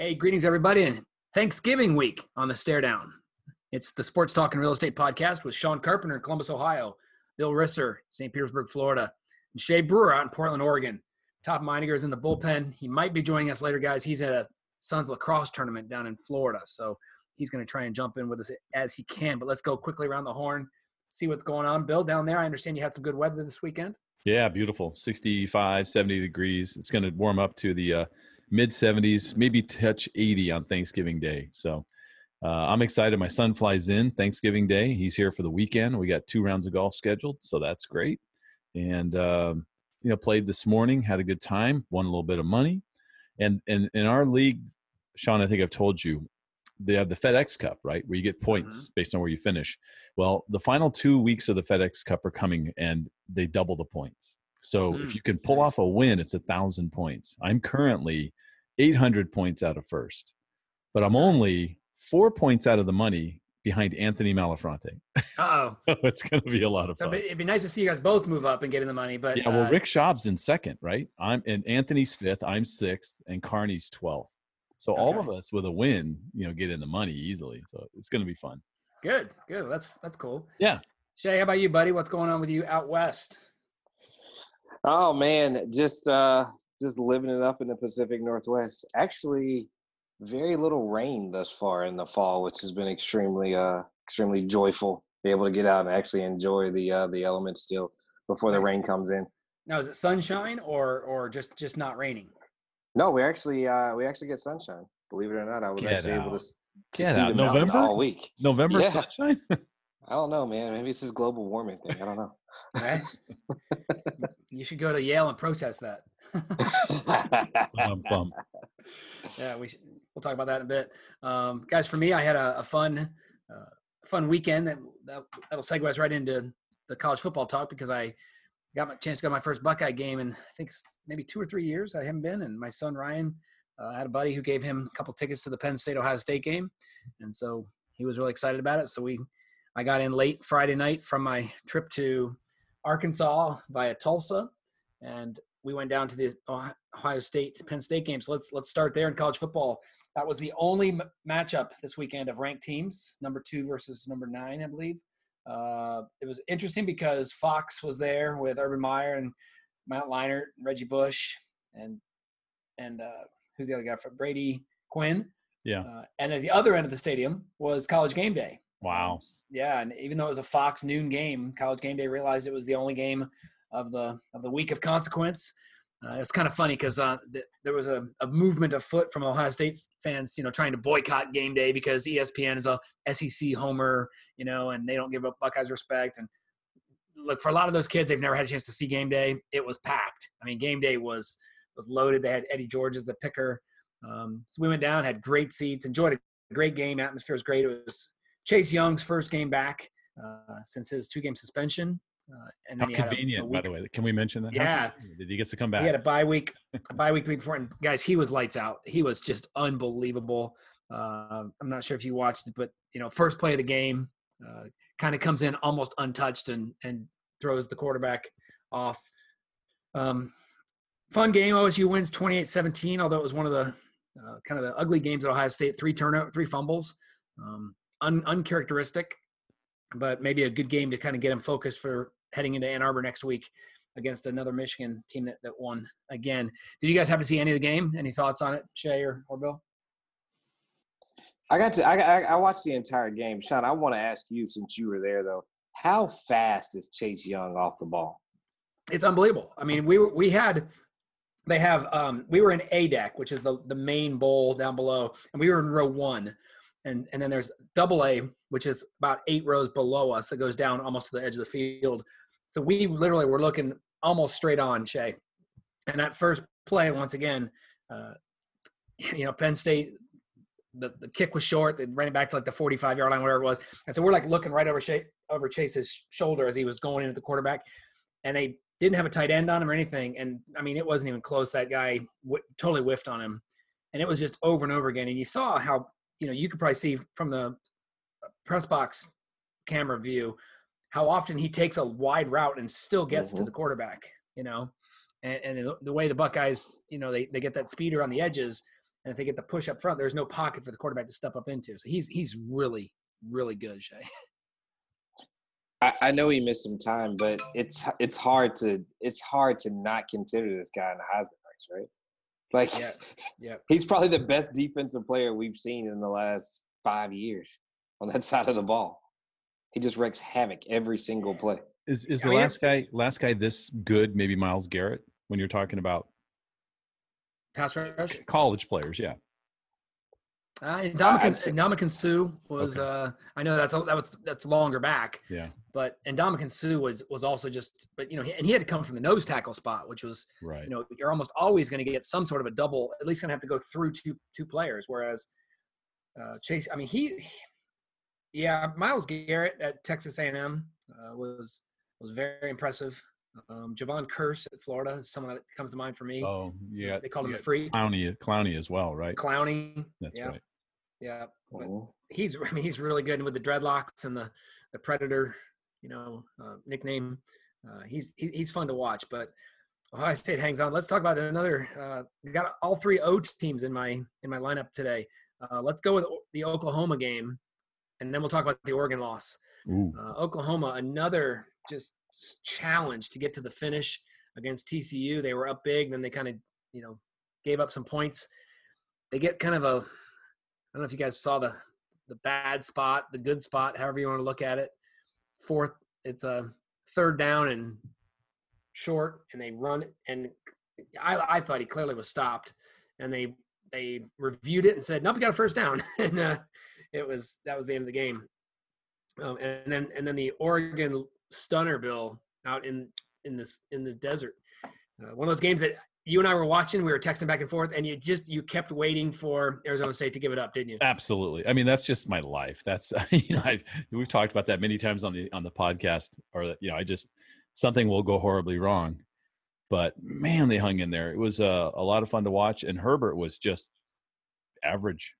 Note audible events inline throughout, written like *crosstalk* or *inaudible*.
Hey, greetings, everybody, and Thanksgiving week on the Stare Down. It's the Sports Talk and Real Estate Podcast with Sean Carpenter in Columbus, Ohio, Bill Risser, St. Petersburg, Florida, and Shay Brewer out in Portland, Oregon. Todd Meininger is in the bullpen. He might be joining us later, guys. He's at a son's lacrosse tournament down in Florida, so he's going to try and jump in with us as he can. But let's go quickly around the horn, see what's going on. Bill, down there, I understand you had some good weather this weekend. Yeah, beautiful. 65, 70 degrees. It's going to warm up to the uh, mid 70s, maybe touch 80 on Thanksgiving Day. So uh, I'm excited. My son flies in Thanksgiving Day. He's here for the weekend. We got two rounds of golf scheduled, so that's great. And um, you know, played this morning, had a good time, won a little bit of money, and and in our league, Sean, I think I've told you, they have the FedEx Cup, right, where you get points mm-hmm. based on where you finish. Well, the final two weeks of the FedEx Cup are coming, and they double the points. So mm-hmm. if you can pull off a win, it's a thousand points. I'm currently 800 points out of first, but I'm only four points out of the money behind Anthony Malafronte. Oh, *laughs* it's going to be a lot of so fun. It'd be nice to see you guys both move up and get in the money. But yeah, well, uh, Rick Schaub's in second, right? I'm and Anthony's fifth, I'm sixth, and Carney's twelfth. So okay. all of us with a win, you know, get in the money easily. So it's going to be fun. Good, good. That's that's cool. Yeah. Shay, how about you, buddy? What's going on with you out west? Oh man, just uh just living it up in the Pacific Northwest. Actually, very little rain thus far in the fall, which has been extremely uh extremely joyful. Be able to get out and actually enjoy the uh the elements still before the rain comes in. Now, is it sunshine or or just just not raining? No, we actually uh we actually get sunshine. Believe it or not, I was get actually out. able to, to get out November all week. November yeah. sunshine. *laughs* I don't know, man. Maybe it's this global warming thing. I don't know. Right? *laughs* you should go to Yale and protest that. bum, *laughs* Yeah, we should, we'll talk about that in a bit, um, guys. For me, I had a, a fun, uh, fun weekend that, that that'll segue us right into the college football talk because I got my chance to go to my first Buckeye game in I think maybe two or three years I haven't been, and my son Ryan uh, had a buddy who gave him a couple tickets to the Penn State Ohio State game, and so he was really excited about it. So we I got in late Friday night from my trip to Arkansas via Tulsa, and we went down to the Ohio State Penn State game. So let's let's start there in college football. That was the only m- matchup this weekend of ranked teams, number two versus number nine, I believe. Uh, it was interesting because Fox was there with Urban Meyer and Matt Leinart, and Reggie Bush, and and uh, who's the other guy for Brady Quinn. Yeah. Uh, and at the other end of the stadium was College Game Day, Wow. Yeah, and even though it was a Fox noon game, College Game Day realized it was the only game of the of the week of consequence. Uh, it's kind of funny because uh, th- there was a, a movement afoot from Ohio State fans, you know, trying to boycott game day because ESPN is a SEC homer, you know, and they don't give up Buckeyes respect. And look, for a lot of those kids, they've never had a chance to see game day. It was packed. I mean, game day was was loaded. They had Eddie George as the picker. Um, so we went down, had great seats, enjoyed a great game. Atmosphere was great. It was Chase Young's first game back uh, since his two game suspension. Uh, and How convenient, by the way. Can we mention that? Yeah. Did he get to come back? He had a bye week, *laughs* a bye week the week before. And guys, he was lights out. He was just unbelievable. Uh, I'm not sure if you watched it, but you know, first play of the game, uh, kind of comes in almost untouched and and throws the quarterback off. Um, fun game. OSU wins 28-17, although it was one of the uh, kind of the ugly games at Ohio State. Three turnover, three fumbles. Um, un, uncharacteristic, but maybe a good game to kind of get him focused for heading into Ann Arbor next week against another Michigan team that, that won again. Did you guys happen to see any of the game? Any thoughts on it, Shay or, or Bill? I got to. I, I watched the entire game, Sean. I want to ask you, since you were there, though, how fast is Chase Young off the ball? It's unbelievable. I mean, we were we had they have um we were in A deck, which is the the main bowl down below, and we were in row one and and then there's double A, which is about eight rows below us that goes down almost to the edge of the field. So we literally were looking almost straight on Shay. And that first play, once again, uh, *laughs* you know, Penn State, the, the kick was short. They ran it back to like the 45 yard line, whatever it was. And so we're like looking right over Shay, over Chase's shoulder as he was going into the quarterback. And they didn't have a tight end on him or anything. And I mean, it wasn't even close. That guy w- totally whiffed on him. And it was just over and over again. And you saw how you know you could probably see from the press box camera view how often he takes a wide route and still gets mm-hmm. to the quarterback you know and, and, the way the buckeyes you know they, they get that speeder on the edges and if they get the push up front, there's no pocket for the quarterback to step up into. So he's he's really really good, Shay. *laughs* I, I know he missed some time, but it's it's hard to it's hard to not consider this guy in the Heisman race, right? Like, Yeah, yeah. he's probably the best defensive player we've seen in the last five years on that *laughs* side of the ball. He just wreaks havoc every single play. Is is I the mean, last guy last guy this good? Maybe Myles Garrett when you're talking about Pass rush. college players. Yeah. Uh, and Dominican, I'd Sue was. Okay. Uh, I know that's that was that's longer back, Yeah. but and Ndamukong Suh was was also just. But you know, he, and he had to come from the nose tackle spot, which was Right. you know you're almost always going to get some sort of a double. At least going to have to go through two two players. Whereas uh, Chase, I mean, he, yeah, Myles Garrett at Texas A&M uh, was was very impressive. Um, Jevon Kearse at Florida is someone that comes to mind for me. oh, yeah. they called him the got freak. Clowney, Clowney as well, right? Clowney. That's yeah, right. Yeah. But Mhm. he's *laughs* I mean he's really good with the dreadlocks and the the predator, you know, uh, nickname. Uh, he's he, he's fun to watch. But Ohio State hangs on. Let's talk about another. Uh, we got all three O teams in my in my lineup today. Uh, let's go with the Oklahoma game, and then we'll talk about the Oregon loss. Uh, Oklahoma, another just challenge to get to the finish against TCU. They were up big, then they kind of, you know, gave up some points. They get kind of a, don't know if you guys saw the the bad spot, the good spot, however you want to look at it. Fourth, it's a third down and short, and they run it, and I, I thought he clearly was stopped, and they they reviewed it and said, "Nope, we got a first down," *laughs* and uh, it was that was the end of the game. Um, and then and then the Oregon Stunner Bill out in in this in the desert. Uh, one of those games that you and I were watching. We were texting back and forth, and you just you kept waiting for Arizona State to give it up, didn't you? Absolutely. I mean, that's just my life. That's *laughs* you know, I, we've talked about that many times on the on the podcast. Or that you know, I just something will go horribly wrong, but man, they hung in there. It was uh, a lot of fun to watch, and Herbert was just average.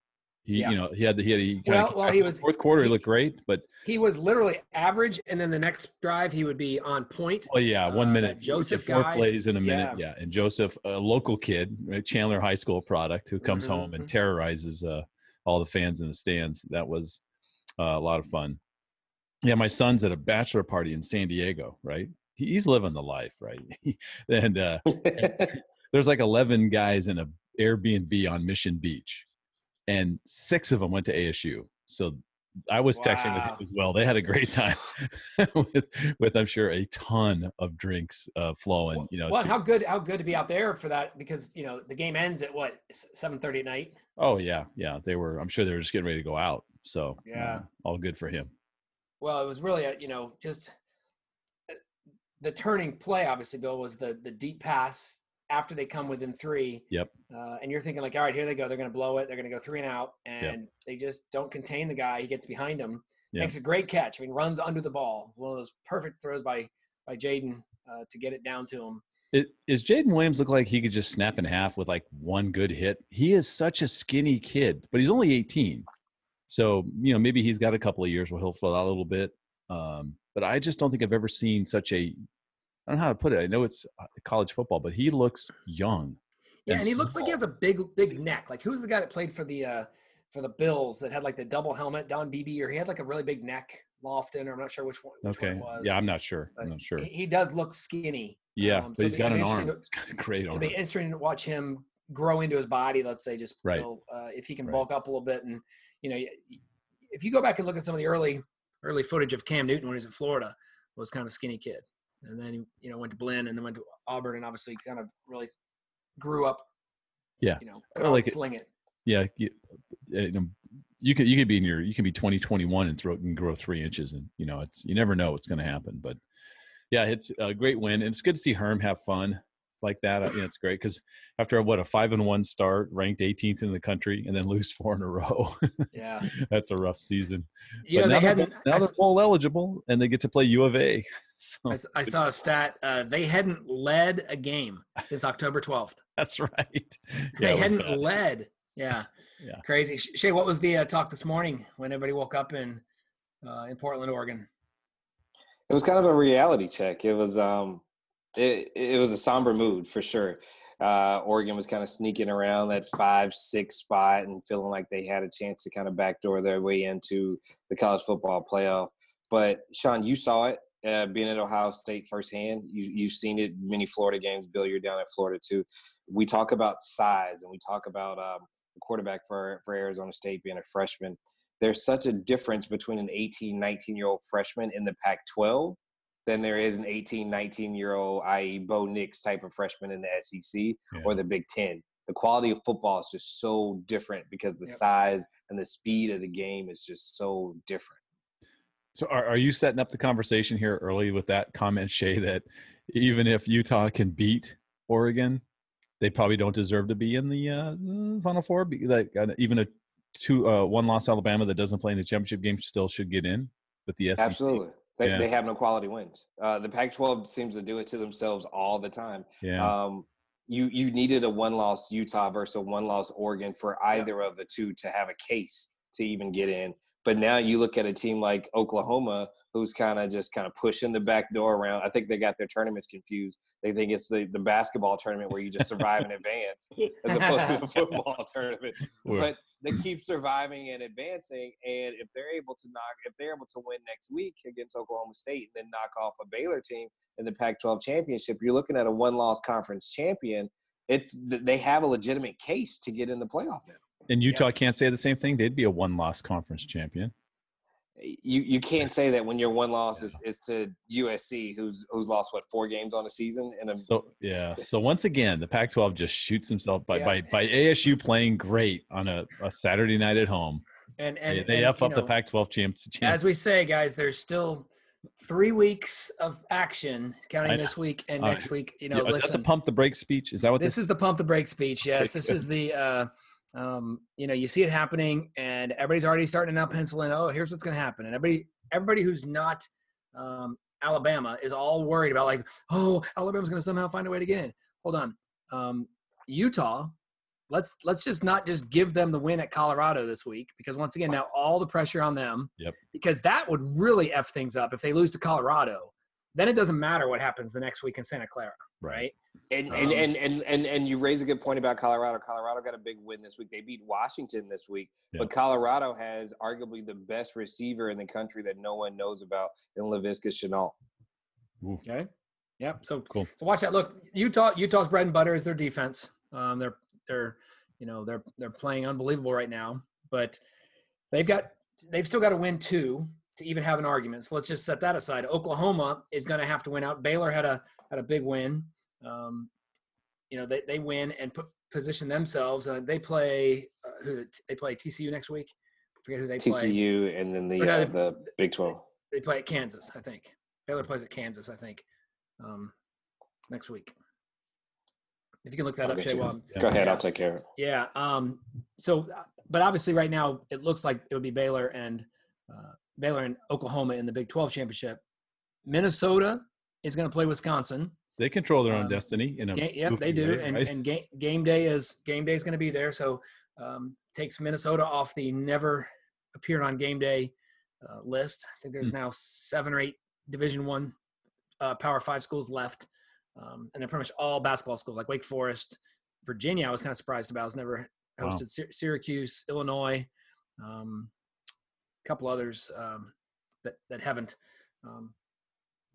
He, Yeah. you know, he had the he had he Well- well, he was- fourth quarter. He, he- looked great, but He was literally average, and then the next drive he would be on point. well, yeah, one Uh, minute, that Joseph four guy, plays in a minute, yeah. yeah. And Joseph, a local kid, Chandler High School product, who comes home and Mhm. terrorizes uh, all the fans in the stands. That was uh, a lot of fun. Yeah, my son's at a bachelor party in San Diego, right? He's living the life, right? *laughs* and uh, *laughs* there's like 11 guys in a Airbnb on Mission Beach, and six of them went to ASU. So I was texting with him Wow. as well. They had a great time *laughs* with, with I'm sure a ton of drinks uh, flowing. You know, well, to- how good how good to be out there for that because you know the game ends at what seven thirty at night. oh yeah, yeah. They were. I'm sure they were just getting ready to go out. So Yeah. uh, all good for him. Well, it was really a, you know just uh, the turning play. Obviously, Bill was the the deep pass after they come within three. Yep. Uh, and you're thinking like, all right, here they go. They're going to blow it. They're going to go three and out, and they just don't contain the guy. He gets behind him, Yeah. makes a great catch. I mean, runs under the ball. One of those perfect throws by by Jaden uh, to get it down to him. It, is Jaden Williams look like he could just snap in half with like one good hit? He is such a skinny kid, but he's only 18. So, you know, maybe he's got a couple of years where he'll fill out a little bit. Um, but I just don't think I've ever seen such a, I don't know how to put it. I know it's uh, college football, but he looks young. Yeah, and and he looks like he has a big, big neck. Like who's the guy that played for the uh for the Bills that had like the double helmet? Don Beebe, or he had like a really big neck. Lofton, or I'm not sure which one. Which Okay. One it was. Yeah, I'm not sure. But I'm not sure. He, he does look skinny. Yeah, um, so but he's it'd got an arm. to- He's got a great arm. be interesting to watch him grow into his body. Let's say just Right. Uh, if he can Right. bulk up a little bit, and you know, if you go back and look at some of the early early footage of Cam Newton when he was in Florida, was kind of a skinny kid, and then you know went to Blinn and then went to Auburn, and obviously kind of really grew up. Yeah. you know, Kinda like it- sling it. yeah, you, uh, you know, you could you could be in your you can be 20, 21 and throw and grow three inches, and you know it's you never know what's going to happen. But yeah, it's a great win, and it's good to see Herm have fun like that. You know, it's great because after what a five and one start, ranked 18th in the country, and then *laughs* lose four in a row, Yeah, that's a rough season. you but know now they they're, hadn't. now I they're bowl eligible, and they get to play U of A. So I, s- I saw a stat. Uh, they hadn't led a game since October 12th. *laughs* that's right. *laughs* Yeah, they hadn't bad. led. Yeah. Yeah. Crazy. Shay, what was the uh, talk this morning when everybody woke up in uh, in Portland, Oregon? It was kind of a reality check. It was um, it it was a somber mood for sure. Uh, Oregon was kind of sneaking around that five, six spot and feeling like they had a chance to kind of backdoor their way into the college football playoff. But Sean, you saw it uh, being at Ohio State firsthand. You, you've seen it many Florida games. Bill, you're down at Florida too. We talk about size and we talk about um, the quarterback for, for Arizona State being a freshman. There's such a difference between an 18, 19 year old freshman in the Pac 12 than there is an 18, 19 year old, i.e., Bo Nix type of freshman in the SEC yeah. or the Big Ten. The quality of football is just so different because the yep. size and the speed of the game is just so different. So, are, are you setting up the conversation here early with that comment, Shay, that even if Utah can beat Oregon, they probably don't deserve to be in the, uh, Final Four? Like uh, even a two uh, one loss Alabama that doesn't play in the championship game still should get in with the SEC. Absolutely. They, yeah. they have no quality wins. Uh, the Pac-12 seems to do it to themselves all the time. Yeah. Um, you you needed a one-loss Utah versus a one-loss Oregon for either yeah. of the two to have a case to even get in. But now you look at a team like Oklahoma, who's kind of just kind of pushing the back door around. I think they got their tournaments confused. They think it's the, the basketball tournament where you just survive and advance *laughs* as opposed to the football tournament. *laughs* But they keep surviving and advancing. And if they're able to knock, if they're able to win next week against Oklahoma State and then knock off a Baylor team in the Pac-12 championship, you're looking at a one-loss conference champion. It's they have a legitimate case to get in the playoff now. And Utah yeah. can't say the same thing. They'd be a one-loss conference champion you you can't say that when your one loss yeah. is, is to USC, who's who's lost what four games on a season. And so yeah, so once again, the Pac-12 just shoots himself by yeah. by, by ASU playing great on a, a Saturday night at home. And and they, they and, f up know, the Pac-12 champs, champs. *laughs* As we say, guys, there's still three weeks of action, counting this week and next uh, week. You know, yeah, listen. the pump the brake speech? Is that what this, this is? The pump the brake speech. Yes, this is the. uh um, you know, you see it happening, and everybody's already starting to now pencil in. Oh, here's what's going to happen, and everybody everybody who's not um, Alabama is all worried about like, oh, Alabama's going to somehow find a way to get in. Hold on, um, Utah. Let's let's just not just give them the win at Colorado this week because once again now all the pressure on them. Yep. Because that would really f things up if they lose to Colorado. Then it doesn't matter what happens the next week in Santa Clara, right? And, um, and, and and and and you raise a good point about Colorado. Colorado got a big win this week. They beat Washington this week, yeah. but Colorado has arguably the best receiver in the country that no one knows about in Laviska Shenault. Okay. Yeah. So cool. So watch that. Look, Utah. Utah's bread and butter is their defense. Um, they're they're you know they're they're playing unbelievable right now, but they've got they've still got to win two to even have an argument. So let's just set that aside. Oklahoma is going to have to win out. Baylor had a had a big win. Um, you know, they, they win and put, position themselves. Uh, they play uh, who they play TCU next week. I forget who they TCU play. TCU and then the uh, the Big Twelve. They play at Kansas, I think. Baylor plays at Kansas, I think, um, next week. If you can look that I'll up, Shay. Well, Go ahead. I'll take care of it. Yeah. Um, so, but obviously, right now it looks like it would be Baylor and uh, Baylor and Oklahoma in the Big 12 championship. Minnesota is going to play Wisconsin. They control their own um, destiny. In a game, yep, they do. Way, and, right? and game, game day is game day is going to be there. So um, takes Minnesota off the never appeared on game day uh, list. I think there's mm. now seven or eight Division One uh, Power Five schools left, um, and they're pretty much all basketball schools like Wake Forest, Virginia. I was kind of surprised about. I was never hosted wow. Syracuse, Illinois, um, a couple others um, that that haven't. Um,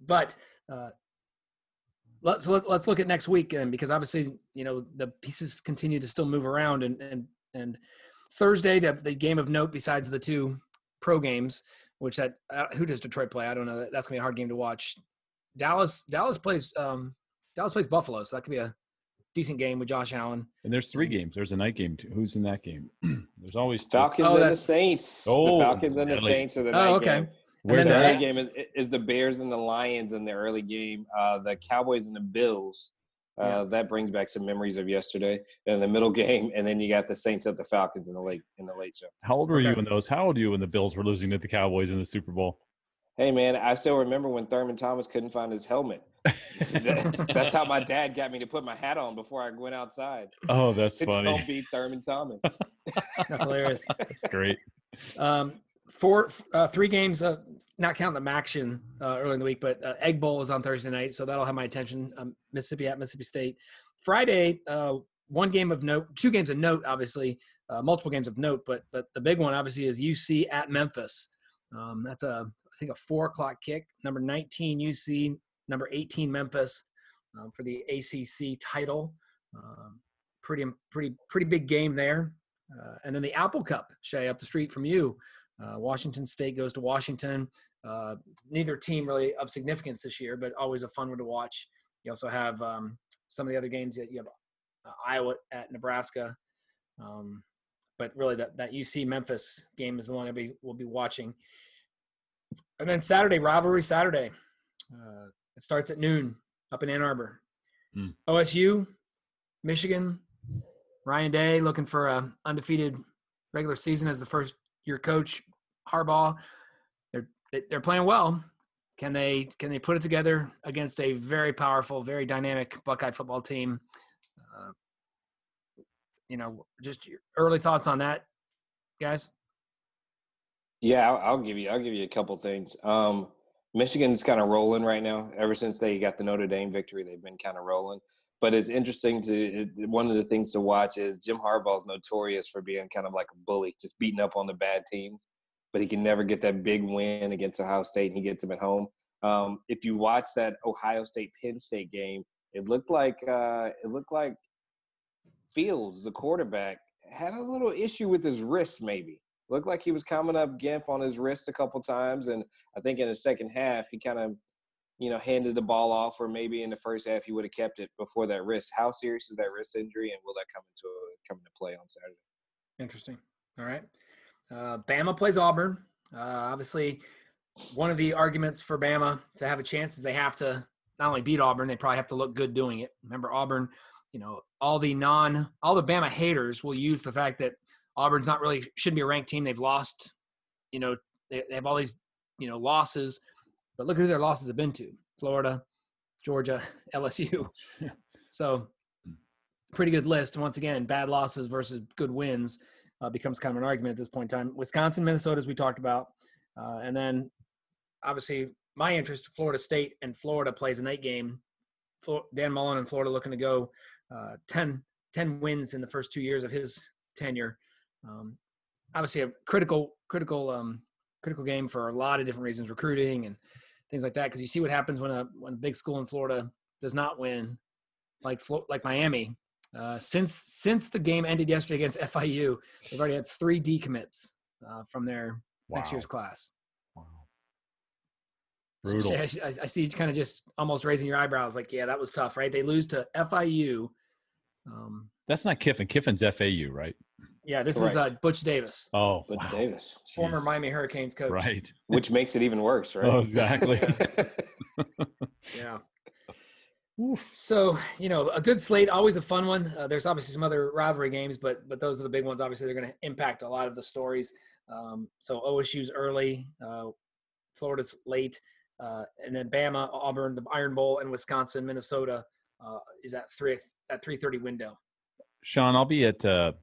but uh, let's let, us let us look at next week then because obviously you know the pieces continue to still move around and and and Thursday the the game of note besides the two pro games which that uh, who does Detroit play I don't know that's gonna be a hard game to watch Dallas Dallas plays um Dallas plays Buffalo so that could be a decent game with Josh Allen and there's three games there's a night game too who's in that game *clears throat* there's always Falcons oh, and the Saints oh, the Falcons and the Saints are the night oh, okay. game Where's the early game is, is, the Bears and the Lions in the early game. Uh, the Cowboys and the Bills. Uh, yeah. That brings back some memories of yesterday. And the middle *laughs* game, and then you got the Saints at the Falcons in the late in the late show. How old were okay. you in those? How old were you when the Bills were losing to the Cowboys in the Super Bowl? Hey man, I still remember when Thurman Thomas couldn't find his helmet. *laughs* that's how my dad got me to put my hat on before I went outside. Oh, that's funny. Don't beat Thurman Thomas. *laughs* that's hilarious. That's great. Um, four, uh, three games, uh, not counting the MACtion uh, early in the week, but uh, Egg Bowl is on Thursday night, so that'll have my attention. Um, Mississippi at Mississippi State. Friday, uh, one game of note, two games of note, obviously, uh, multiple games of note, but but the big one obviously is UC at Memphis. Um, that's a I think a four o'clock kick. Number 19 UC, number 18 Memphis um, for the ACC title. Um, pretty pretty pretty big game there. Uh, and then the Apple Cup, Shay, up the street from you. Uh, Washington State goes to Washington. Uh, neither team really of significance this year, but always a fun one to watch. You also have um, some of the other games that you have uh, Iowa at Nebraska. Um, but really, that, that UC Memphis game is the one we will be watching. And then Saturday, rivalry Saturday. Uh, it starts at noon up in Ann Arbor. Mm. OSU, Michigan, Ryan Day looking for a undefeated regular season as the first year coach. Harbaugh, they're they're playing well. Can they can they put it together against a very powerful, very dynamic Buckeye football team? Uh, you know, just early thoughts on that, guys. Yeah, I'll, I'll give you. I'll give you a couple things. Um, Michigan's kind of rolling right now. Ever since they got the Notre Dame victory, they've been kind of rolling. But it's interesting to one of the things to watch is Jim Harbaugh's notorious for being kind of like a bully, just beating up on the bad team. But he can never get that big win against Ohio State, and he gets them at home. Um, if you watch that Ohio State Penn State game, it looked like uh, it looked like Fields, the quarterback, had a little issue with his wrist, maybe looked like he was coming up gimp on his wrist a couple times, and I think in the second half he kind of, you know, handed the ball off, or maybe in the first half he would have kept it before that wrist. How serious is that wrist injury, and will that come into come into play on Saturday? Interesting. All right. Uh, Bama plays Auburn. Uh, obviously, one of the arguments for Bama to have a chance is they have to not only beat Auburn, they probably have to look good doing it. Remember, Auburn, you know, all the non, all the Bama haters will use the fact that Auburn's not really shouldn't be a ranked team. They've lost, you know, they, they have all these, you know, losses. But look at who their losses have been to: Florida, Georgia, *laughs* LSU. so, pretty good list. Once again, bad losses versus good wins uh, becomes kind of an argument at this point in time. Wisconsin, Minnesota, as we talked about, uh, and then obviously my interest: Florida State and Florida plays a night game. Dan Mullen and Florida looking to go uh, 10, 10 wins in the first two years of his tenure. Um, obviously, a critical, critical, um, critical game for a lot of different reasons, recruiting and things like that. Because you see what happens when a when a big school in Florida does not win, like like Miami. Uh, since since the game ended yesterday against FIU, they've already had three decommits uh, from their wow. next year's class. Wow. Brutal. I, I, I see you kind of just almost raising your eyebrows, like, yeah, that was tough, right? They lose to FIU. Um, That's not Kiffin. Kiffin's FAU, right? Yeah, this Correct. is uh, Butch Davis. Oh, Butch wow. Davis, former Jeez. Miami Hurricanes coach. Right. *laughs* Which makes it even worse, right? Oh, exactly. *laughs* *laughs* yeah. Oof. So you know, a good slate, always a fun one. Uh, there's obviously some other rivalry games, but but those are the big ones. Obviously, they're going to impact a lot of the stories. Um, so OSU's early, uh, Florida's late, uh, and then Bama, Auburn, the Iron Bowl, and Wisconsin, Minnesota uh, is at three at three thirty window. Sean, I'll be at uh,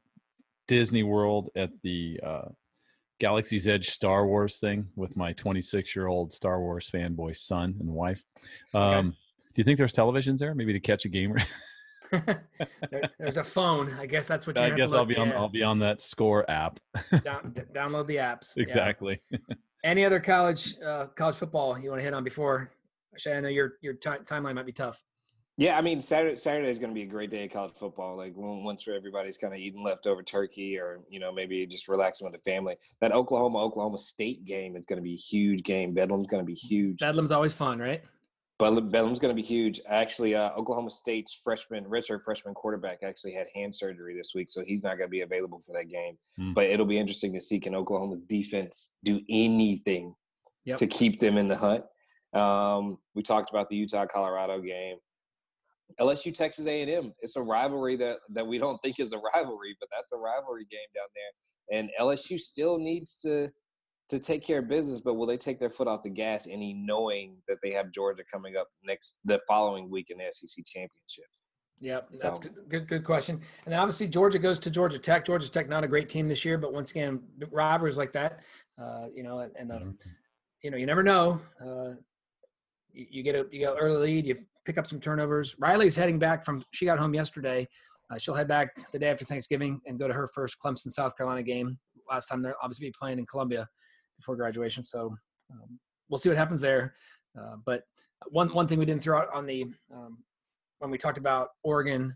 Disney World at the uh, Galaxy's Edge Star Wars thing with my 26 year old Star Wars fanboy son and wife. Um, okay. Do you think there's televisions there, maybe to catch a game? *laughs* there, there's a phone. I guess that's what you. I guess I'll be on. I'll be on that Score app. *laughs* Down, d- download the apps. Exactly. Yeah. *laughs* Any other college uh, college football you want to hit on before? I know your your t- timeline might be tough. Yeah, I mean Saturday Saturday is going to be a great day of college football. Like once everybody's kind of eating leftover turkey, or you know maybe just relaxing with the family. That Oklahoma Oklahoma State game is going to be a huge game. Bedlam's going to be huge. Bedlam's always fun, right? But Bedlam's going to be huge. Actually, uh, Oklahoma State's freshman, redshirt freshman quarterback, actually had hand surgery this week, so he's not going to be available for that game. Mm. But it'll be interesting to see can Oklahoma's defense do anything yep. to keep them in the hunt. Um, we talked about the Utah Colorado game. LSU Texas A&M. It's a rivalry that that we don't think is a rivalry, but that's a rivalry game down there. And LSU still needs to to take care of business, but will they take their foot off the gas any knowing that they have Georgia coming up next the following week in the SEC championship? Yep, that's so. good, good, good question. And then obviously Georgia goes to Georgia Tech. Georgia Tech not a great team this year, but once again, rivalries like that, uh, you know, and the, mm-hmm. you know, you never know. Uh, you, you get a you get an early lead, you pick up some turnovers. Riley's heading back from she got home yesterday. Uh, she'll head back the day after Thanksgiving and go to her first Clemson South Carolina game. Last time they're obviously playing in Columbia before graduation, so um, we'll see what happens there. Uh, but one one thing we didn't throw out on the um, when we talked about Oregon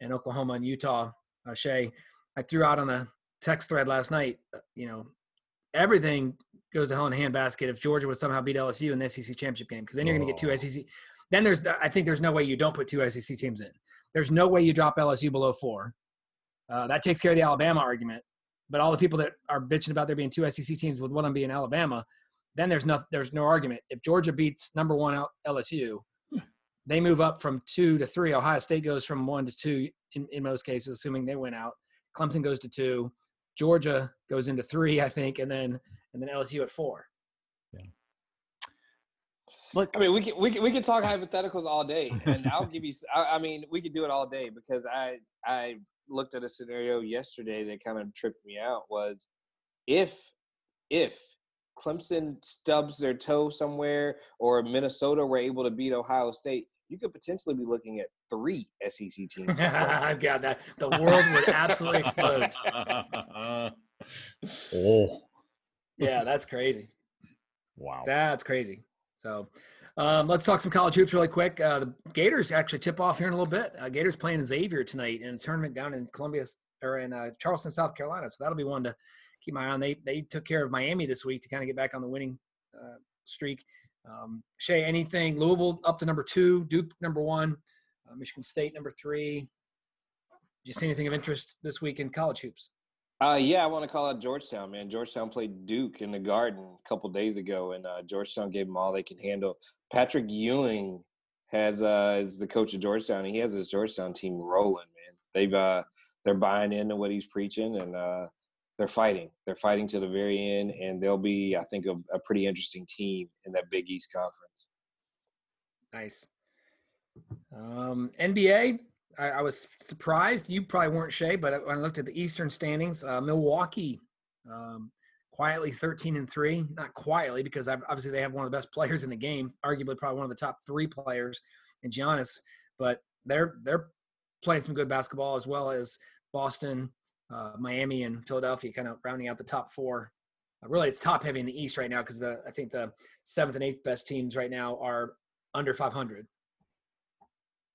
and Oklahoma and Utah, uh, Shay, I threw out on the text thread last night. Uh, you know, everything goes to hell in a handbasket if Georgia would somehow beat LSU in the SEC championship game because then you're going to get two SEC. Then there's I think there's no way you don't put two SEC teams in. There's no way you drop LSU below four. Uh, that takes care of the Alabama argument. But all the people that are bitching about there being two SEC teams with one of them being Alabama, then there's no there's no argument. If Georgia beats number one LSU, they move up from two to three. Ohio State goes from one to two in, in most cases, assuming they win out. Clemson goes to two. Georgia goes into three, I think, and then and then LSU at four. I mean, we can we can we can talk hypotheticals all day, and I'll give you. *laughs* I mean, we could do it all day because I I looked at a scenario yesterday that kind of tripped me out. Was if if Clemson stubs their toe somewhere, or Minnesota were able to beat Ohio State, you could potentially be looking at three SEC *laughs* teams. God, that the world would absolutely explode. *laughs* Oh. oh, Yeah, that's crazy. wow. That's crazy. So um, let's talk some college hoops really quick. Uh, the Gators actually tip off here in a little bit. Uh, Gators playing Xavier tonight in a tournament down in Columbia or in uh, Charleston, South Carolina. So that'll be one to keep my eye on. They they took care of Miami this week to kind of get back on the winning uh, streak. Um, Shay, anything? Louisville up to number two, Duke number one, uh, Michigan State number three. Did you see anything of interest this week in college hoops? Uh, yeah, I want to call out Georgetown, man. Georgetown played Duke in the Garden a couple days ago, and uh, Georgetown gave them all they can handle. Patrick Ewing has uh, is the coach of Georgetown, and he has his Georgetown team rolling, man. They've uh, they're buying into what he's preaching, and uh, they're fighting. They're fighting to the very end, and they'll be, I think, a, a pretty interesting team in that Big East conference. Nice. Um, NBA, I, I was surprised. You probably weren't, Shay, but when I looked at the Eastern standings, uh, Milwaukee um, quietly 13 and three. Not quietly because ob- obviously they have one of the best players in the game, arguably probably one of the top three players in Giannis. But they're they're playing some good basketball as well as Boston, uh, Miami, and Philadelphia, kind of rounding out the top four. Uh, really, it's top heavy in the East right now because the I think the seventh and eighth best teams right now are under 500.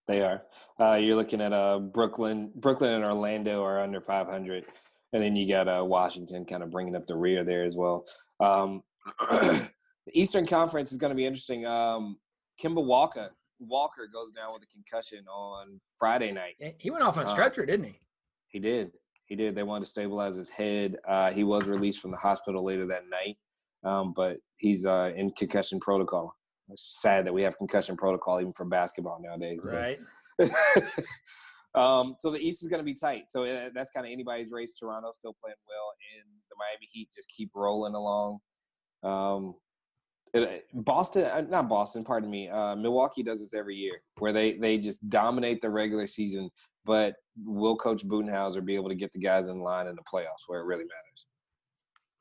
They are. Uh, you're looking at uh, Brooklyn, Brooklyn and Orlando are under 500, and then you got uh, Washington kind of bringing up the rear there as well. Um, *clears throat* the Eastern Conference is going to be interesting. Um, Kemba Walker Walker goes down with a concussion on Friday night. He went off on Uh, stretcher, didn't he? He did. He did. They wanted to stabilize his head. Uh, he was released from the hospital later that night, um, but he's uh, in concussion protocol. It's sad that we have concussion protocol even for basketball nowadays. Right. *laughs* um, so the East is going to be tight. So uh, that's kind of anybody's race. Toronto still playing well, and the Miami Heat just keep rolling along. Um, it, Boston, uh, not Boston, pardon me. Uh, Milwaukee does this every year, where they they just dominate the regular season, but will Coach Budenholzer be able to get the guys in line in the playoffs where it really matters?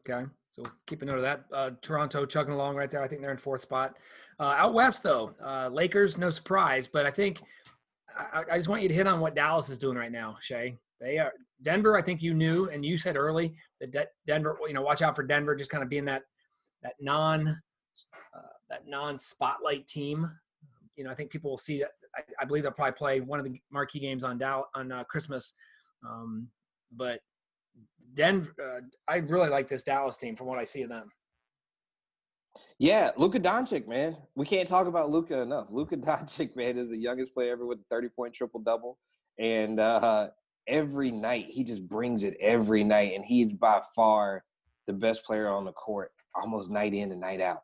Okay. So keep a note of that. Uh, Toronto chugging along right there. I think they're in fourth spot. Uh, out west, though, uh, Lakers, no surprise, but I think I, I just want you to hit on what Dallas is doing right now, Shay. They are Denver. I think you knew, and you said early that De- Denver. You know, watch out for Denver, just kind of being that that non uh, that non spotlight team. You know, I think people will see that. I, I believe they'll probably play one of the marquee games on Dow on uh, Christmas, um, but Denver. Uh, I really like this Dallas team from what I see of them. Yeah, Luka Doncic, man. We can't talk about Luka enough. Luka *laughs* Doncic, man, is the youngest player ever with a 30 point triple double. And uh, every night, he just brings it every night. And he's by far the best player on the court, almost night in and night out.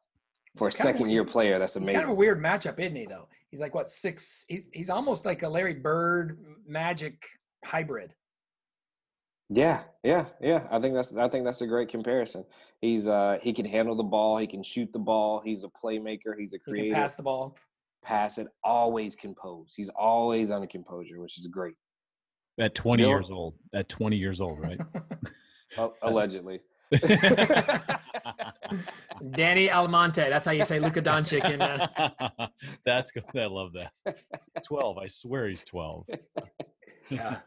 For a He's kind of- second year player, that's He's amazing. kind of a weird matchup, isn't he? Though he's like what six? He's he's almost like a Larry Bird Magic hybrid. Yeah, yeah, yeah. I think that's I think that's a great comparison. He's uh he can handle the ball, he can shoot the ball, he's a playmaker, he's a He can creator. pass the ball. pass it, always composed. He's always under composure, which is great. At 20 Bill- years old. At 20 years old, right? *laughs* Uh, allegedly. *laughs* Danny Almonte. That's how you say Luka Doncic. In, uh, That's good. I love that. 12. I swear he's 12. *laughs* yeah.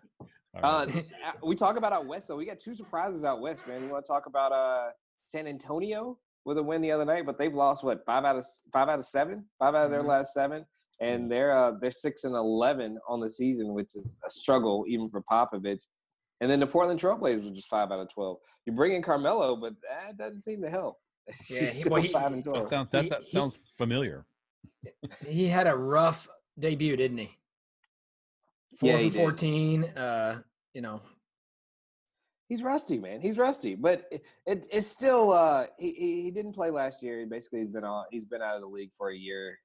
All Uh, right. uh, we talk about out west, though. We got two surprises out west, man. You want to talk about uh, San Antonio with a win the other night, but they've lost what five out of five out of seven, five out of their Mhm. last seven, and they're uh, they're six and eleven on the season, which is a struggle even for Popovich. And then the Portland Trailblazers are just five out of twelve. You bring in Carmelo, but that doesn't seem to help. *laughs* Yeah, He's he- still well, he- five and that twelve. sounds, that, he- that he- sounds familiar. He had a rough debut, didn't he? Four Yeah, for he did. 14. Uh, you know, He's rusty, man. He's rusty, but it, it, it's still. Uh, he, he didn't play last year. He basically, he's been on. He's been out of the league for a year.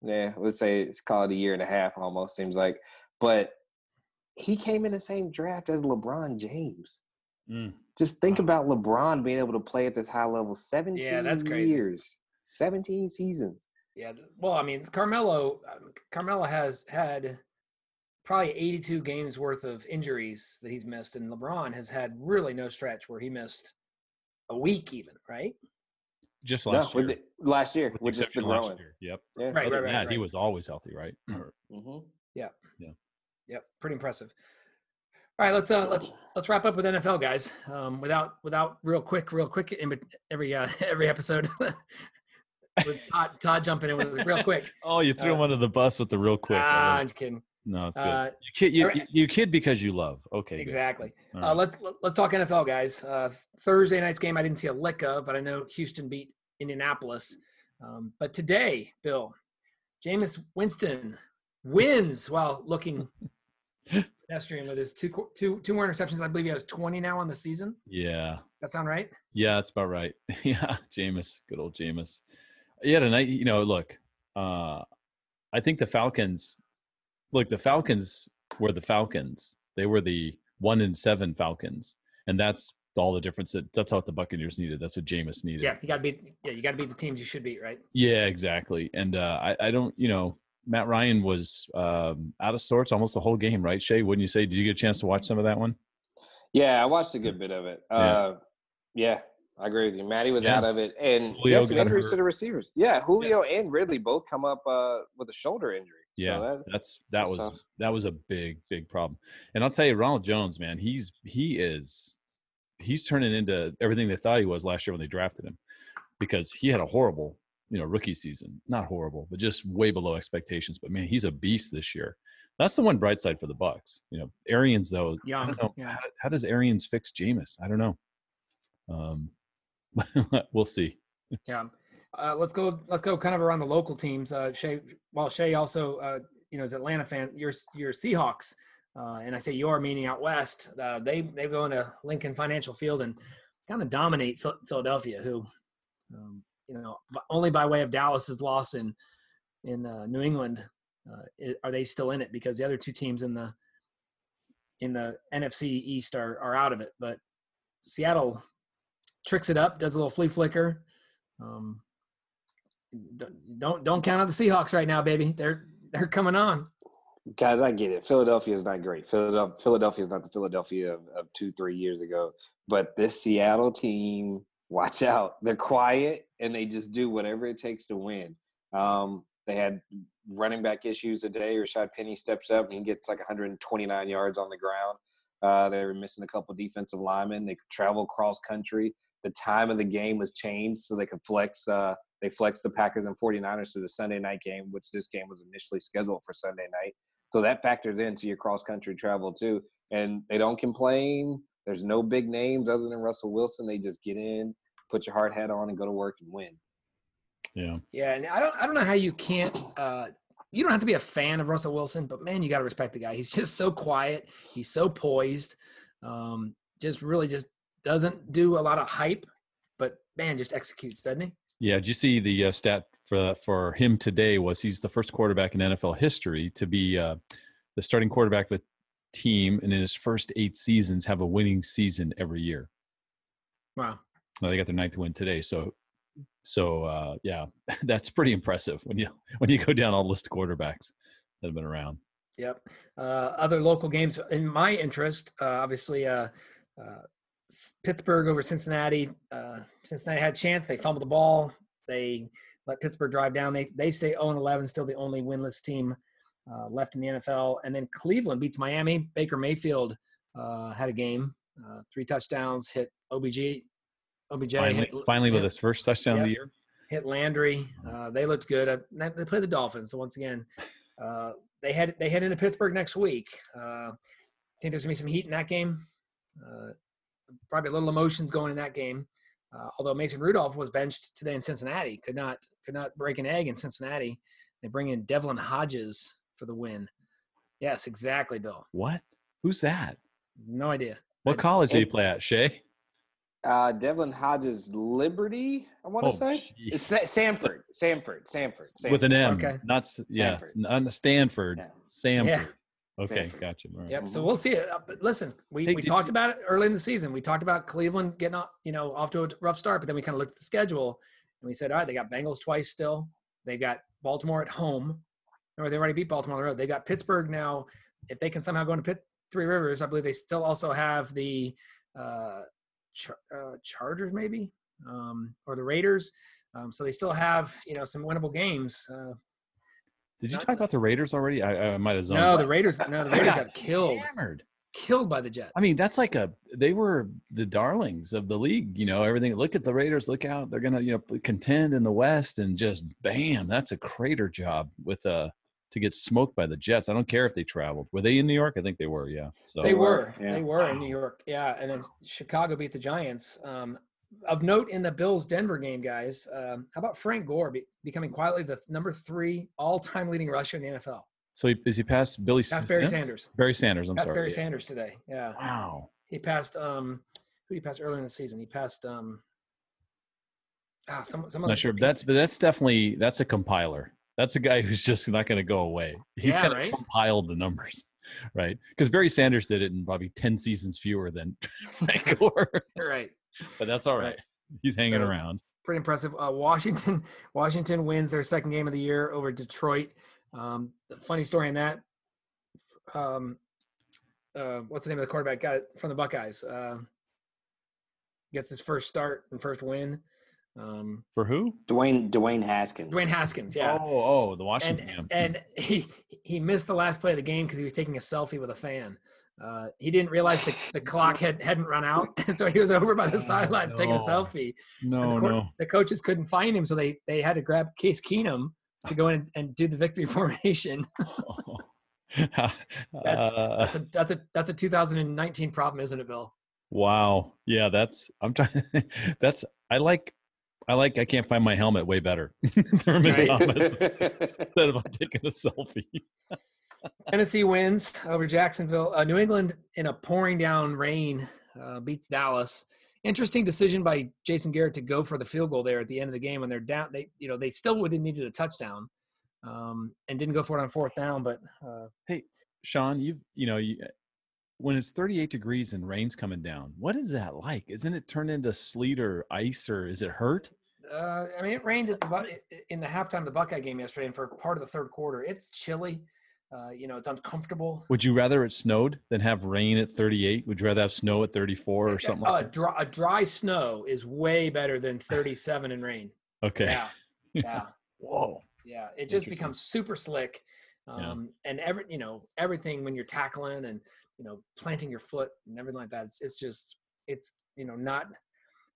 Yeah, let's say it's called a year and a half. Almost seems like, but he came in the same draft as LeBron James. Mm. Just think about LeBron being able to play at this high level. Seventeen that's crazy. years, seventeen seasons. yeah. Well, I mean, Carmelo, um, Carmelo has had probably 82 games worth of injuries that he's missed, and LeBron has had really no stretch where he missed a week, even. Right? Just No, last with year. the, last year, with the with just the last growing. year. Yep. Yeah. Right, Other right, than right, He was always healthy, right? Or- hmm Yep, pretty impressive. All right, let's uh let's let's wrap up with NFL guys. Um, without without real quick, real quick in every uh, *laughs* every episode. *laughs* with Todd, Todd jumping in with real quick. *laughs* Oh, you threw Uh, him under the bus with the real quick. I Ah, love I'm just kidding. No, it's good. Uh, you kid, you, you, you kid because you love. Okay. exactly. Uh, right. let's let's talk NFL guys. Uh, Thursday night's game, I didn't see a lick of, but I know Houston beat Indianapolis. Um, but today, Bill, Jameis Winston wins while looking *laughs* pedestrian with his two two two more interceptions. I believe he has 20 now on the season. Yeah. That sound right? Yeah, that's about right. *laughs* yeah, Jameis, good old Jameis. Yeah, tonight, you know, look, uh, I think the Falcons, look, the Falcons were the Falcons. They were the one in seven Falcons, and that's all the difference. That that's what the Buccaneers needed. That's what Jameis needed. Yeah, you got to beat. Yeah, you got to beat the teams you should beat, right? Yeah, exactly. And uh, I, I don't, you know, Matt Ryan was um, out of sorts almost the whole game, right? Shay, wouldn't you say? Did you get a chance to watch some of that one? Yeah, I watched a good bit of it. Yeah. Uh, yeah, I agree with you. Matty was Yeah. out of it, and Julio Julio some got injuries hurt. to the receivers. Yeah, Julio and Ridley both come up uh, with a shoulder injury. Yeah, so that, that's that that's was tough. that was a big big problem. And I'll tell you, Ronald Jones, man, he's he is he's turning into everything they thought he was last year when they drafted him, because he had a horrible you know rookie season, not horrible, but just way below expectations. But man, he's a beast this year. That's the one bright side for the Bucs. You know, Arians though. I don't know yeah. how, how does Arians fix Jameis? I don't know. Um, *laughs* we'll see. Yeah. Uh, let's go. Let's go kind of around the local teams. Uh, Shay, well, Shay also, uh, you know, is Atlanta fan. Your your Seahawks, uh, and I say your meaning out west. Uh, they they go into Lincoln Financial Field and kind of dominate Phil- Philadelphia, who, um, you know, only by way of Dallas's loss in in uh, New England are they still in it because the other two teams in the in the NFC East are are out of it. But Seattle tricks it up, does a little flea flicker. Um, don't- don't don't count out the Seahawks right now, baby. They're they're coming on. guys, I get it. Philadelphia is not great. Philadelphia, Philadelphia is not the Philadelphia of, of two, three years ago. But this Seattle team, watch out. They're quiet and they just do whatever it takes to win. Um, they had running back issues today. Rashaad Penny steps up and he gets like 129 yards on the ground. Uh, they were missing a couple defensive linemen. They travel cross country. The time of the game was changed so they could flex. Uh, they flexed the Packers and 49ers to the Sunday night game, which this game was initially scheduled for Sunday night. So that factors into your cross country travel too. And they don't complain. There's no big names other than Russell Wilson. They just get in, put your hard hat on, and go to work and win. Yeah. Yeah, and I don't I don't know how you can't. Uh, you don't have to be a fan of Russell Wilson, but man, you got to respect the guy. He's just so quiet. He's so poised. Um, just really just doesn't do a lot of hype, but man, just executes, doesn't he? Yeah, did you see the uh, stat for for him today? Was he's the first quarterback in NFL history to be uh, the starting quarterback of a team, and in his first eight seasons, have a winning season every year. Wow. Well, they got their ninth win today, so so uh, yeah, *laughs* that's pretty impressive when you when you go down all the list of quarterbacks that have been around. Yep. Uh, other local games in my interest, uh, obviously, uh, uh, Pittsburgh over Cincinnati. Uh, Cincinnati had a chance. They fumbled the ball. They let Pittsburgh drive down. They they stay 0 11, still the only winless team uh, left in the NFL. And then Cleveland beats Miami. Baker Mayfield uh, had a game, uh, three touchdowns, hit OBG. OBJ Finally, hit, finally with hit- his first touchdown of the year. hit Landry. Uh, they looked good. Uh, they played the Dolphins, so once again, uh, they head they head into Pittsburgh next week. Uh, I think there's gonna be some heat in that game. Uh, probably a little emotions going in that game. Uh, although Mason Rudolph was benched today in Cincinnati, could not could not break an egg in Cincinnati. They bring in Devlin Hodges for the win. Yes, exactly, Bill. What? Who's that? No idea. What college did he play at? Shay? Uh, Devlin Hodges Liberty, I want to Oh, say. jeez. It's Sa- Sanford. Sanford. Sanford. Sanford. With an M. Okay. Not s- yeah, Samford. not Stanford. Yeah. Samford. Okay, Samford. gotcha. All right. Yep. So Mhm. we'll see it. Uh, But listen, we, Hey, we talked you- about it early in the season. We talked about Cleveland getting off, you know, off to a rough start, but then we kind of looked at the schedule and we said, all right, they got Bengals twice still. They got Baltimore at home. Remember, they already beat Baltimore on the road. They got Pittsburgh now. If they can somehow go into Pitt, Three Rivers, I believe they still also have the uh, Char- uh, Chargers, maybe, um, or the Raiders. Um, so they still have, you know, some winnable games. Uh, Did you Not- talk about the Raiders already? I, I might have zoned. no, the Raiders, no, the Raiders got killed, Hammered. killed by the Jets. I mean, that's like a they were the darlings of the league. You know, everything. Look at the Raiders. Look out. They're gonna you know contend in the West, and just bam, that's a crater job with a to get smoked by the Jets. I don't care if they traveled. Were they in New York? I think they were. Yeah. So They were. yeah. They were in New York. Yeah. And then Chicago beat the Giants. Um, of note in the Bills Denver game, guys, um, how about Frank Gore be, becoming quietly the number three all time leading rusher in the NFL? So he, is he past Billy? That's Barry Sanders. Barry Sanders. I'm That's sorry. Barry yeah. Sanders today. Yeah. Wow. He passed, um, who did he pass earlier in the season? He passed, um, ah, some, some I'm not sure. That's but that's definitely that's a compiler. That's a guy *laughs* who's just not going to go away. He's Yeah, kind of right? compiled the numbers, *laughs* right? Because Barry Sanders did it in probably ten seasons fewer than *laughs* Frank Gore. right. But that's all right. Right. *laughs* He's hanging So- around. pretty impressive. Uh, Washington *laughs* Washington wins their second game of the year over Detroit. Um, the funny story in that. Um, uh, what's the name of the quarterback? Got it from the Buckeyes. Uh, gets his first start and first win. Um, For who? Dwayne Dwayne Haskins. Dwayne Haskins, yeah. Oh, oh, the Washington. game. and he he missed the last play of the game because he was taking a selfie with a fan. Uh, he didn't realize the, the clock had hadn't run out, *laughs* so he was over by the Oh, sidelines taking a selfie. No, the, coor- no. the coaches couldn't find him, so they they had to grab Case Keenum to go in and, and do the victory *laughs* formation. *laughs* That's- That's a that's a that's a 2019 problem, isn't it, Bill? wow. Yeah, that's. I'm trying. That's. I like. I like. I can't find my helmet way better. Thurman Thomas instead of I'm taking a selfie. Tennessee wins over Jacksonville. Uh, New England in a pouring down rain uh, beats Dallas. Interesting decision by Jason Garrett to go for the field goal there at the end of the game when they're down. They you know they still would have needed a touchdown, um, and didn't go for it on fourth down. But uh, hey, Sean, you've you know you, when it's 38 degrees and rain's coming down, what is that like? Isn't it turned into sleet or ice or is it hurt? Uh, I mean, it rained at the in the halftime of the Buckeye game yesterday, and for part of the third quarter, it's chilly. Uh, you know, it's uncomfortable. Would you rather it snowed than have rain at 38? Would you rather have snow at 34 or something Uh, like that? dry, a dry snow is way better than 37 in rain. Okay. Yeah, *laughs* yeah, Whoa. yeah. It just becomes super slick, Yeah. um, and every you know everything when you're tackling and you know planting your foot and everything like that. It's, it's just it's you know not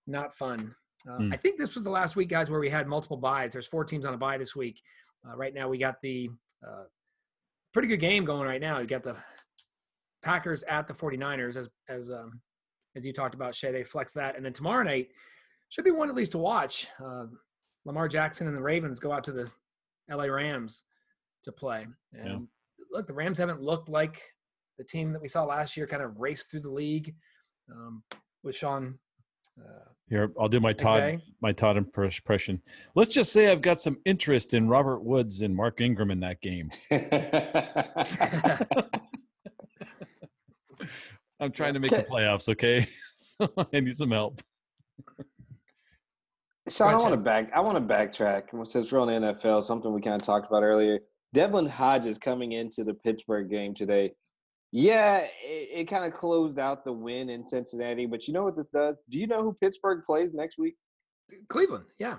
not fun. Uh, Hmm. I think this was the last week, guys, where we had multiple buys. There's four teams on a buy this week. Uh, right now, we got the uh, pretty good game going right now. You got the Packers at the 49ers, as as um, as you talked about, Shay. They flex that, and then tomorrow night should be one at least to watch. Uh, Lamar Jackson and the Ravens go out to the LA Rams to play. And look, the Rams haven't looked like the team that we saw last year, kind of raced through the league um, with Sean. Uh, Here, I'll do my Todd McVay. my Todd impression. Let's just say I've got some interest in Robert Woods and Mark Ingram in that game. *laughs* I'm trying to make the playoffs, okay? *laughs* so I need some help. Sean, I want to back. I want to backtrack. Well, Since we're on the NFL, something we kind of talked about earlier. Devlin Hodges coming into the Pittsburgh game today Yeah, it, it kind of closed out the win in Cincinnati. But you know what this does? Do you know who Pittsburgh plays next week? Cleveland, yeah.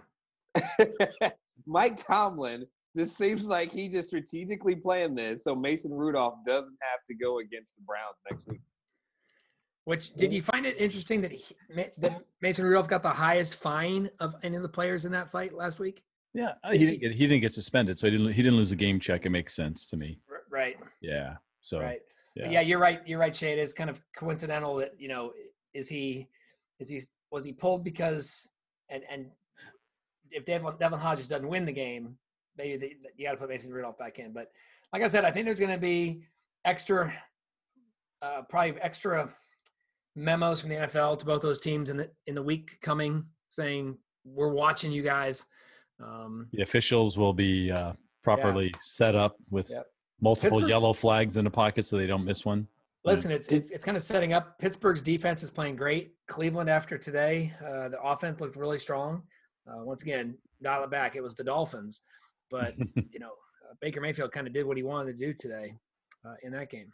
*laughs* Mike Tomlin just seems like he just strategically planned this so Mason Rudolph doesn't have to go against the Browns next week. Which did you find it interesting that, he, that Mason Rudolph got the highest fine of any of the players in that fight last week? Yeah, uh, he didn't get he didn't get suspended, so he didn't he didn't lose a game check. It makes sense to me. Right. Yeah. So Right. Yeah. Yeah. yeah, you're right. You're right, Shay. It is kind of coincidental that you know, is he, is he, was he pulled because, and and if Devin, Devin Hodges doesn't win the game, maybe the, you got to put Mason Rudolph back in. But like I said, I think there's going to be extra, uh, probably extra memos from the NFL to both those teams in the in the week coming, saying we're watching you guys. Um, the officials will be uh, properly set up with Yep. Multiple Pittsburgh- yellow flags in the pocket so they don't miss one. Listen, it's, it's it's kind of setting up. Pittsburgh's defense is playing great. Cleveland after today, uh, the offense looked really strong. Uh, once again, dial it back. It was the Dolphins, but *laughs* you know uh, Baker Mayfield kind of did what he wanted to do today uh, in that game.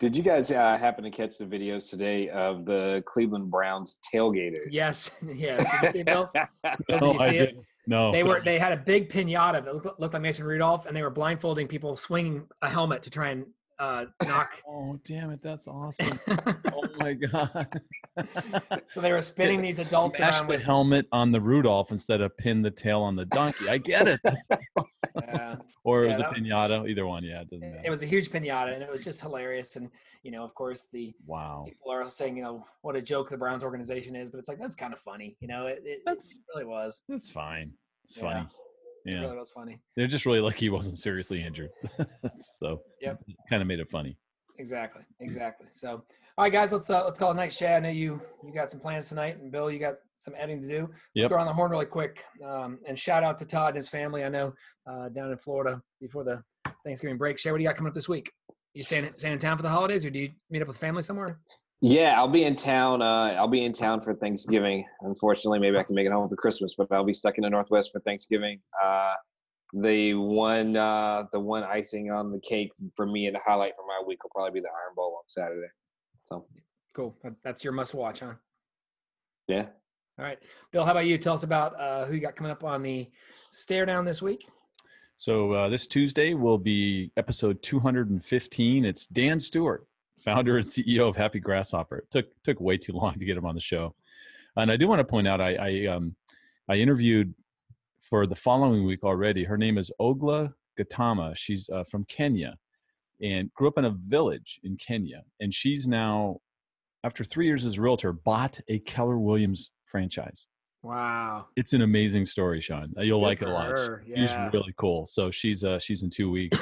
Did you guys uh, happen to catch the videos today of the Cleveland Browns tailgaters? Yes, *laughs* yes. Did you see it, Bill? *laughs* Bill, No, did you I see it? didn't. No, They were they had a big pinata that looked, looked like Mason Rudolph, and they were blindfolding people swinging a helmet to try and uh, knock. *laughs* Oh damn it! That's awesome. oh my *laughs* god. *laughs* so they were spinning these adults Smash around the with helmet on the Rudolph instead of pin the tail on the donkey. I get it. That's awesome. uh, or it Yeah, was a that- pinata. Either one. Yeah, it doesn't matter. it was a huge pinata, and it was just hilarious. And you know, of course, the wow. people are saying, you know, what a joke the Browns organization is, but it's like that's kind of funny. You know, it, it, That's- it really was. That's fine. It's Yeah. funny. It Yeah. really was funny. They're just really lucky he wasn't seriously injured. *laughs* so Yep. kind of made it funny. Exactly. Exactly. So, all right, guys, let's uh, let's call it night. Shay, I know you you got some plans tonight, and Bill, you got some editing to do. Let's Yep. go around the horn really quick, um, and shout out to Todd and his family. I know uh, down in Florida before the Thanksgiving break. Shay, what do you got coming up this week? You staying staying in town for the holidays, or do you meet up with family somewhere? Yeah, I'll be in town. Uh, I'll be in town for Thanksgiving. Unfortunately, maybe I can make it home for Christmas, but I'll be stuck in the Northwest for Thanksgiving. Uh, the one, uh, the one icing on the cake for me and the highlight for my week will probably be the Iron Bowl on Saturday. So, Cool. That's your must watch, huh? yeah. All right, Bill. How about you? Tell us about uh, who you got coming up on the stare down this week. So uh, this Tuesday will be episode 215. It's Dan Stewart, founder and CEO of Happy Grasshopper. It took took way too long to get him on the show, and I do want to point out I I, um, I interviewed for the following week already. Her name is Ogla Gatama. She's uh, from Kenya, and grew up in a village in Kenya, and she's now after three years as a realtor bought a Keller Williams franchise. Wow. It's an amazing story, Sean. You'll Good like it a lot. her, She's really cool. So she's uh she's in two weeks.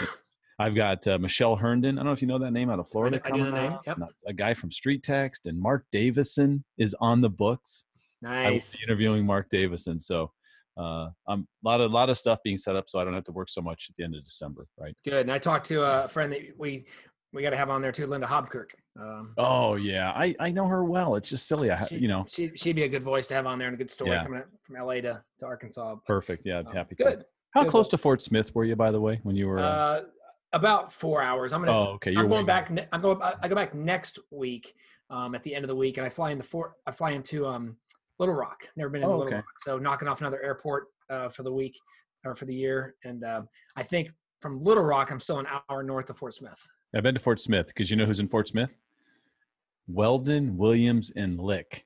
I've got uh, Michelle Herndon. I don't know if you know that name out of Florida. I do know the name, yep. A guy from Street Text and Mark Davison is on the books. I Nice. interviewing Mark Davison. So uh, um, a lot of lot of stuff being set up, so I don't have to work so much at the end of December, right? Good. And I talked to a friend that we we got to have on there too, Linda Hobkirk. Um, Oh yeah, I I know her well. It's just silly. I she, you know she she'd be a good voice to have on there and a good story Yeah. coming from LA to, to Arkansas. But, perfect. Yeah, um, happy to. Good. How Good. close to Fort Smith were you, by the way, when you were? Uh, Uh, about four hours. I'm gonna. oh, okay. You're I'm going back. ne- I'm going. I go back next week. Um, at the end of the week, and I fly into Fort. I fly into um, Little Rock. Never been into Oh, Little okay. Rock, so knocking off another airport uh, for the week or for the year. And um I think from Little Rock, I'm still an hour north of Fort Smith. I've been to Fort Smith because you know who's in Fort Smith? Weldon, Williams, and Lick.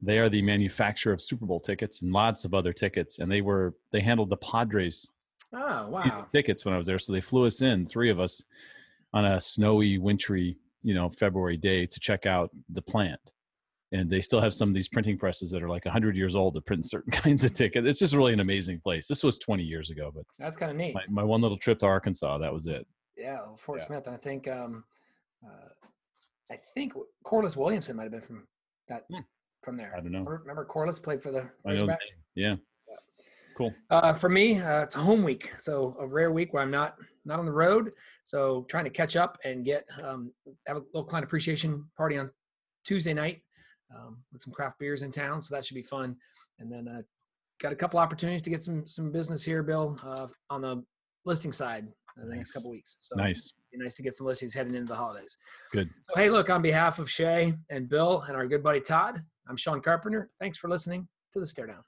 They are the manufacturer of Super Bowl tickets and lots of other tickets, and they were they handled the Padres Oh wow! tickets when I was there. So they flew us in, three of us, on a snowy, wintry, you know, February day to check out the plant. And they still have some of these printing presses that are like 100 years old to print *laughs* certain kinds of tickets. It's just really an amazing place. This was 20 years ago, but That's kind of neat. my, my one little trip to Arkansas, that was it. Yeah, well, Fort Yeah. Smith. And I think um, uh, I think Corliss Williamson might have been from that Hmm. from there. I don't know. Remember, remember Corliss played for the. Razorbacks? Yeah. Cool. Uh, for me, uh, it's a home week, so a rare week where I'm not not on the road. So trying to catch up and get um, have a little client appreciation party on Tuesday night um, with some craft beers in town. So that should be fun. And then uh, got a couple opportunities to get some some business here, Bill, uh, on the listing side. uh, the next couple weeks. So Nice. be nice to get some listings heading into the holidays. Good. So hey, look, on behalf of Shay and Bill and our good buddy Todd, I'm Sean Carpenter. Thanks for listening to the Stare Down.